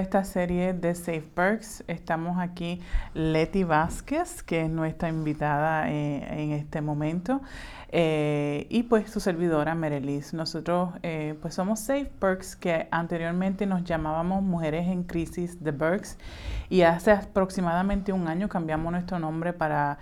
esta serie de Safe Perks. Estamos aquí Leti Vázquez, que es nuestra invitada eh, en este momento, eh, y pues su servidora Merelis. Nosotros eh, pues somos Safe Perks, que anteriormente nos llamábamos Mujeres en Crisis de Berks, y hace aproximadamente un año cambiamos nuestro nombre para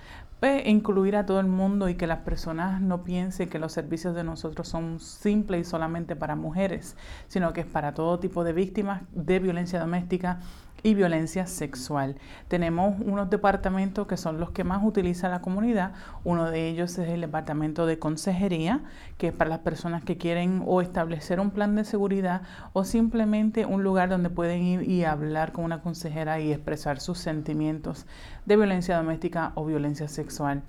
incluir a todo el mundo y que las personas no piensen que los servicios de nosotros son simples y solamente para mujeres, sino que es para todo tipo de víctimas de violencia doméstica y violencia sexual. Tenemos unos departamentos que son los que más utiliza la comunidad. Uno de ellos es el departamento de consejería, que es para las personas que quieren o establecer un plan de seguridad o simplemente un lugar donde pueden ir y hablar con una consejera y expresar sus sentimientos de violencia doméstica o violencia sexual.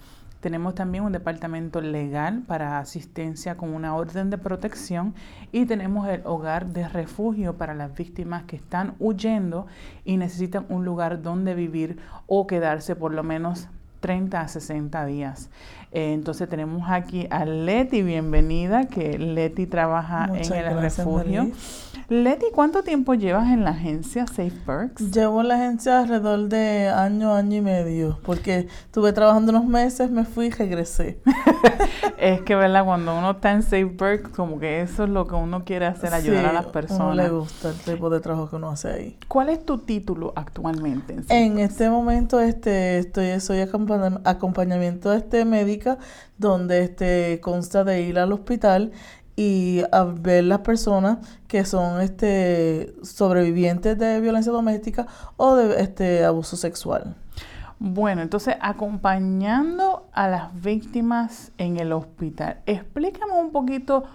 Tenemos también un departamento legal para asistencia con una orden de protección y tenemos el hogar de refugio para las víctimas que están huyendo y necesitan un lugar donde vivir o quedarse por lo menos 30 a 60 días. Eh, entonces tenemos aquí a Leti, bienvenida, que Leti trabaja en el refugio. Leti, ¿cuánto tiempo llevas en la agencia Safe Perks? Llevo en la agencia alrededor de año, año y medio, porque estuve trabajando unos meses, me fui y regresé. es que, ¿verdad? Cuando uno está en Safe Perks, como que eso es lo que uno quiere hacer, ayudar a las personas. Uno le gusta el tipo de trabajo que uno hace ahí. ¿Cuál es tu título actualmente? En, en este momento este, estoy, soy acompañamiento este, médica, donde este, consta de ir al hospital y a ver las personas que son este sobrevivientes de violencia doméstica o de este abuso sexual. Bueno, entonces acompañando a las víctimas en el hospital, explícame un poquito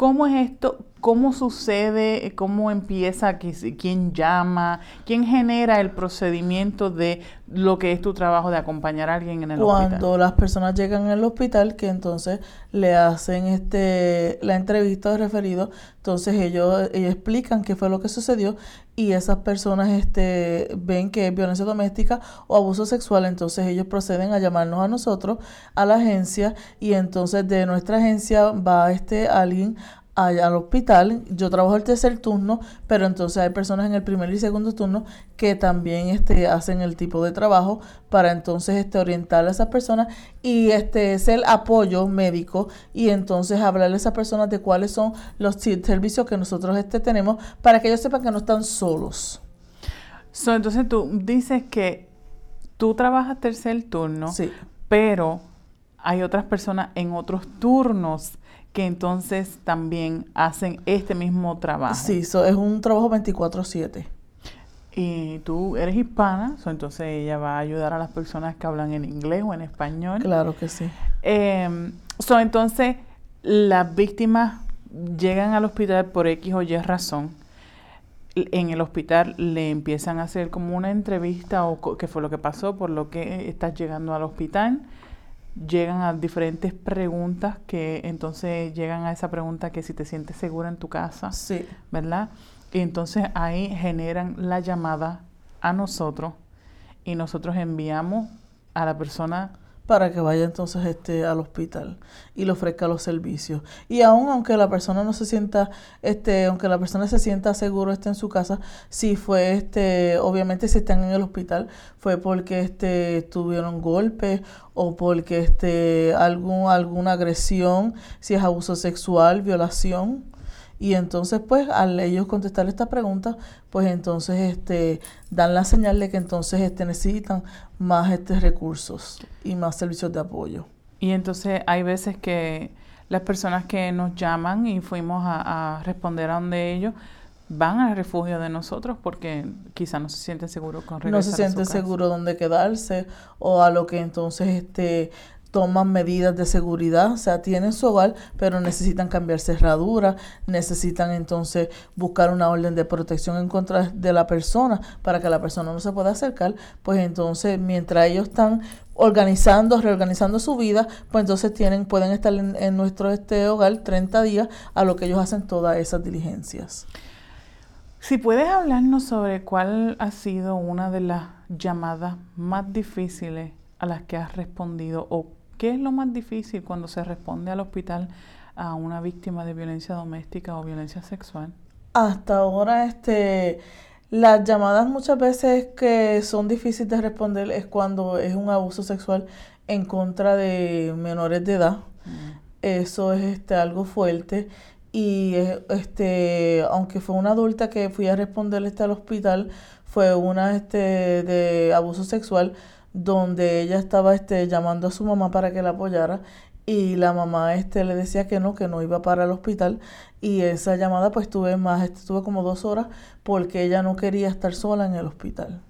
cómo es esto, ¿Cómo sucede? ¿Cómo empieza? ¿Quién llama? ¿Quién genera el procedimiento de lo que es tu trabajo de acompañar a alguien en el hospital? Cuando las personas llegan al hospital, que entonces le hacen este la entrevista de referido, entonces ellos, ellos explican qué fue lo que sucedió y esas personas este, ven que es violencia doméstica o abuso sexual, entonces ellos proceden a llamarnos a nosotros, a la agencia, y entonces de nuestra agencia va este alguien al hospital. Yo trabajo el tercer turno, pero entonces hay personas en el primer y segundo turno que también este, hacen el tipo de trabajo para entonces este, orientar a esas personas y este es el apoyo médico y entonces hablarle a esas personas de cuáles son los servicios que nosotros este, tenemos para que ellos sepan que no están solos. entonces tú dices que tú trabajas tercer turno, sí. pero hay otras personas en otros turnos que entonces también hacen este mismo trabajo. Sí, eso es un trabajo 24/7. Y tú eres hispana, entonces ella va a ayudar a las personas que hablan en inglés o en español. Claro que sí. Eh, entonces, las víctimas llegan al hospital por X o Y razón. En el hospital le empiezan a hacer como una entrevista o qué fue lo que pasó, por lo que estás llegando al hospital llegan a diferentes preguntas que entonces llegan a esa pregunta que si te sientes segura en tu casa, sí. ¿verdad? Y entonces ahí generan la llamada a nosotros y nosotros enviamos a la persona para que vaya entonces este al hospital y le ofrezca los servicios. Y aún aunque la persona no se sienta, este, aunque la persona se sienta seguro esté en su casa, si fue este, obviamente si están en el hospital, fue porque este tuvieron golpes o porque este algún, alguna agresión, si es abuso sexual, violación y entonces, pues, al ellos contestar esta pregunta, pues entonces este, dan la señal de que entonces este, necesitan más este, recursos y más servicios de apoyo. Y entonces hay veces que las personas que nos llaman y fuimos a, responder a donde ellos, van al refugio de nosotros porque quizá no se sienten seguros con regresar No se sienten seguros dónde quedarse o a lo que entonces este toman medidas de seguridad, o sea, tienen su hogar, pero necesitan cambiar cerradura, necesitan entonces buscar una orden de protección en contra de la persona para que la persona no se pueda acercar, pues entonces mientras ellos están organizando, reorganizando su vida, pues entonces tienen, pueden estar en, nuestro este hogar 30 días a lo que ellos hacen todas esas diligencias. Si puedes hablarnos sobre cuál ha sido una de las llamadas más difíciles a las que has respondido o ¿Qué es lo más difícil cuando se responde al hospital a una víctima de violencia doméstica o violencia sexual? Hasta ahora, este, Las llamadas muchas veces que son difíciles de responder es cuando es un abuso sexual en contra de menores de edad. Mm. Eso es este, algo fuerte. Y este, aunque fue una adulta que fui a responderle este al hospital, fue una este, de abuso sexual donde ella estaba este, llamando a su mamá para que la apoyara y la mamá este le decía que no, que no iba para el hospital y esa llamada pues tuve más, estuve como dos horas porque ella no quería estar sola en el hospital.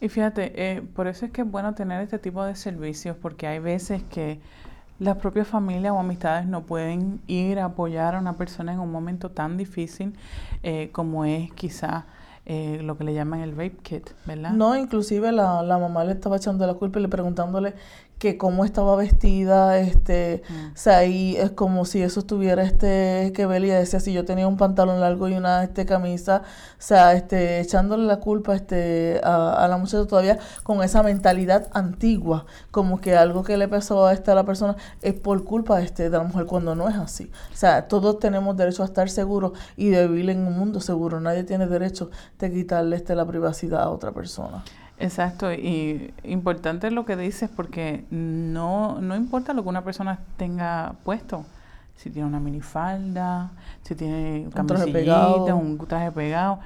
Y fíjate, eh, por eso es que es bueno tener este tipo de servicios porque hay veces que las propias familias o amistades no pueden ir a apoyar a una persona en un momento tan difícil eh, como es quizá eh, lo que le llaman el rape kit, ¿verdad? No, inclusive la, la mamá le estaba echando la culpa y le preguntándole que cómo estaba vestida, este, mm. o sea, y es como si eso estuviera este que y decía si yo tenía un pantalón largo y una este camisa, o sea, este, echándole la culpa este a, la muchacha todavía con esa mentalidad antigua, como que algo que le pasó a esta la persona es por culpa este de la mujer cuando no es así. O sea, todos tenemos derecho a estar seguros y de vivir en un mundo seguro. Nadie tiene derecho de quitarle este la privacidad a otra persona. Exacto, y importante lo que dices porque no, no importa lo que una persona tenga puesto, si tiene una minifalda, si tiene un traje pegado. un traje pegado,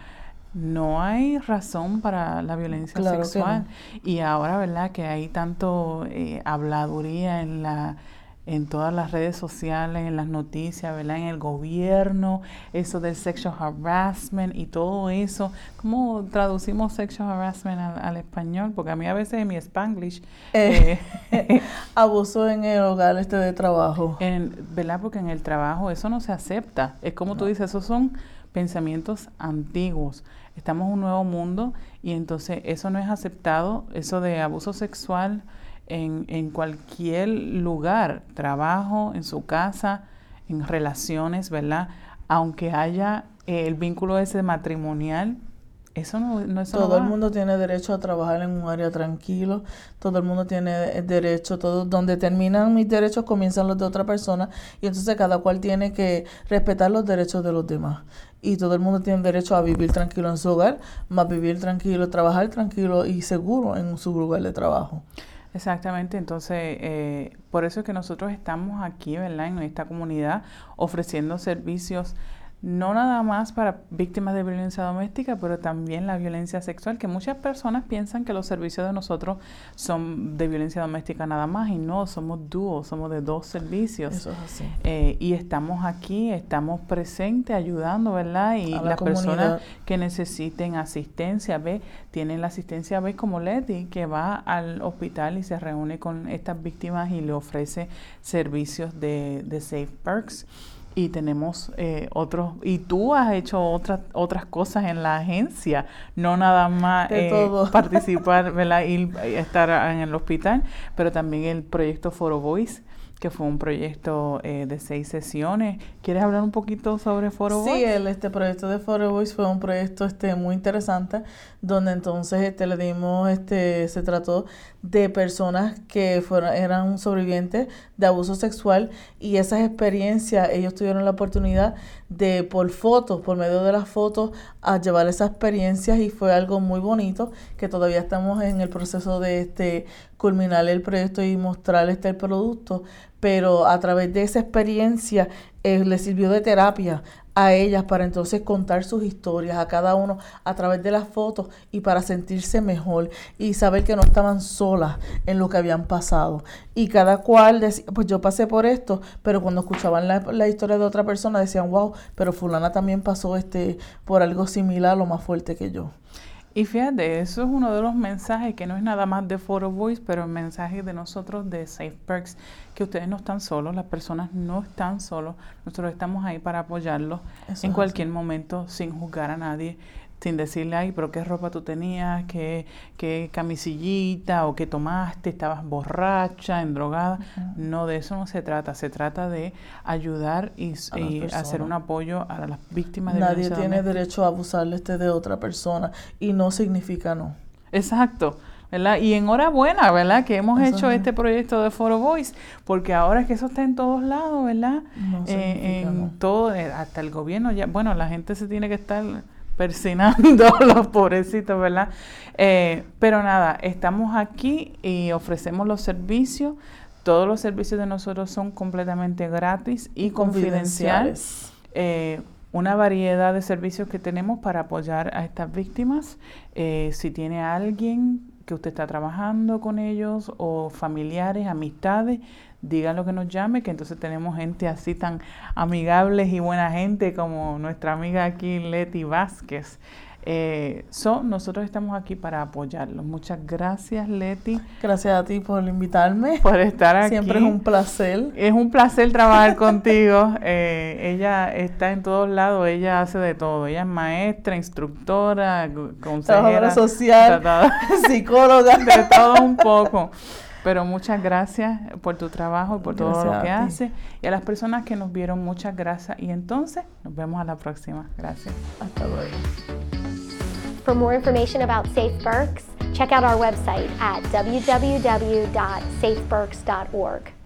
no hay razón para la violencia sexual. Y ahora, ¿verdad? Que hay tanto eh, habladuría en la en todas las redes sociales, en las noticias, ¿verdad? En el gobierno, eso del sexual harassment y todo eso. ¿Cómo traducimos sexual harassment al, español? Porque a mí a veces en mi spanglish... Eh, eh abuso en el hogar este de trabajo. En, ¿Verdad? Porque en el trabajo eso no se acepta. Es como tú dices, esos son pensamientos antiguos. Estamos en un nuevo mundo y entonces eso no es aceptado, eso de abuso sexual en, en cualquier lugar, trabajo, en su casa, en relaciones, ¿verdad? Aunque haya eh, el vínculo ese matrimonial, eso no, no es Todo el mundo tiene derecho a trabajar en un área tranquilo, todo el mundo tiene derecho, todo, donde terminan mis derechos comienzan los de otra persona y entonces cada cual tiene que respetar los derechos de los demás. Y todo el mundo tiene derecho a vivir tranquilo en su hogar, más vivir tranquilo, trabajar tranquilo y seguro en su lugar de trabajo. Exactamente, entonces eh, por eso es que nosotros estamos aquí, ¿verdad? En esta comunidad ofreciendo servicios no nada más para víctimas de violencia doméstica, pero también la violencia sexual, que muchas personas piensan que los servicios de nosotros son de violencia doméstica nada más, y no, somos dúos, somos de dos servicios. Eso es así. Eh, y estamos aquí, estamos presentes, ayudando, ¿verdad? Y las personas que necesiten asistencia, ve, tienen la asistencia, ve, como Leti, que va al hospital y se reúne con estas víctimas y le ofrece servicios de, de Safe Perks y tenemos eh, otros, y tú has hecho otras otras cosas en la agencia, no nada más eh, participar, ¿verdad? Y estar en el hospital, pero también el proyecto Foro Voice, que fue un proyecto eh, de seis sesiones. ¿Quieres hablar un poquito sobre Foro Voice? Sí, el, este proyecto de Foro Voice fue un proyecto este muy interesante, donde entonces este le dimos, este, se trató de personas que fueron, eran sobrevivientes de abuso sexual y esas experiencias, ellos tuvieron la oportunidad de por fotos, por medio de las fotos, a llevar esas experiencias y fue algo muy bonito que todavía estamos en el proceso de este culminar el proyecto y mostrar este el producto, pero a través de esa experiencia eh, le sirvió de terapia a ellas para entonces contar sus historias a cada uno a través de las fotos y para sentirse mejor y saber que no estaban solas en lo que habían pasado. Y cada cual decía, pues yo pasé por esto, pero cuando escuchaban la, historia de otra persona decían, wow, pero fulana también pasó este por algo similar o más fuerte que yo. Y fíjate, eso es uno de los mensajes que no es nada más de Photo Voice, pero el mensaje de nosotros de Safe Perks, que ustedes no están solos, las personas no están solos, nosotros estamos ahí para apoyarlos en cualquier momento sin juzgar a nadie sin decirle, ay, pero qué ropa tú tenías, qué, qué camisillita o qué tomaste, estabas borracha, endrogada. No, de eso no se trata. Se trata de ayudar y, hacer un apoyo a las víctimas de Nadie tiene derecho a abusarle este de otra persona y no significa no. Exacto. ¿verdad? Y enhorabuena, ¿verdad? Que hemos hecho este proyecto de Foro Voice, porque ahora es que eso está en todos lados, ¿verdad? No eh, en todo, eh, hasta el gobierno ya, bueno, la gente se tiene que estar persinando los pobrecitos, ¿verdad? Eh, pero nada, estamos aquí y ofrecemos los servicios. Todos los servicios de nosotros son completamente gratis y confidenciales. Eh, una variedad de servicios que tenemos para apoyar a estas víctimas. Eh, si tiene alguien que usted está trabajando con ellos o familiares, amistades, díganlo que nos llame, que entonces tenemos gente así tan amigables y buena gente como nuestra amiga aquí Leti Vázquez. Eh, nosotros estamos aquí para apoyarlos. Muchas gracias, Leti. Gracias a ti por invitarme. Por estar aquí. Siempre es un placer. Es un placer trabajar contigo. Eh, ella está en todos lados, ella hace de todo. Ella es maestra, instructora, consejera. social, psicóloga. De todo un poco. Pero muchas gracias por tu trabajo y por todo lo que haces. Y a las personas que nos vieron, muchas gracias. Y entonces nos vemos a la próxima. Gracias. Hasta luego. For more information about Safe Berks, check out our website at www.safeberks.org.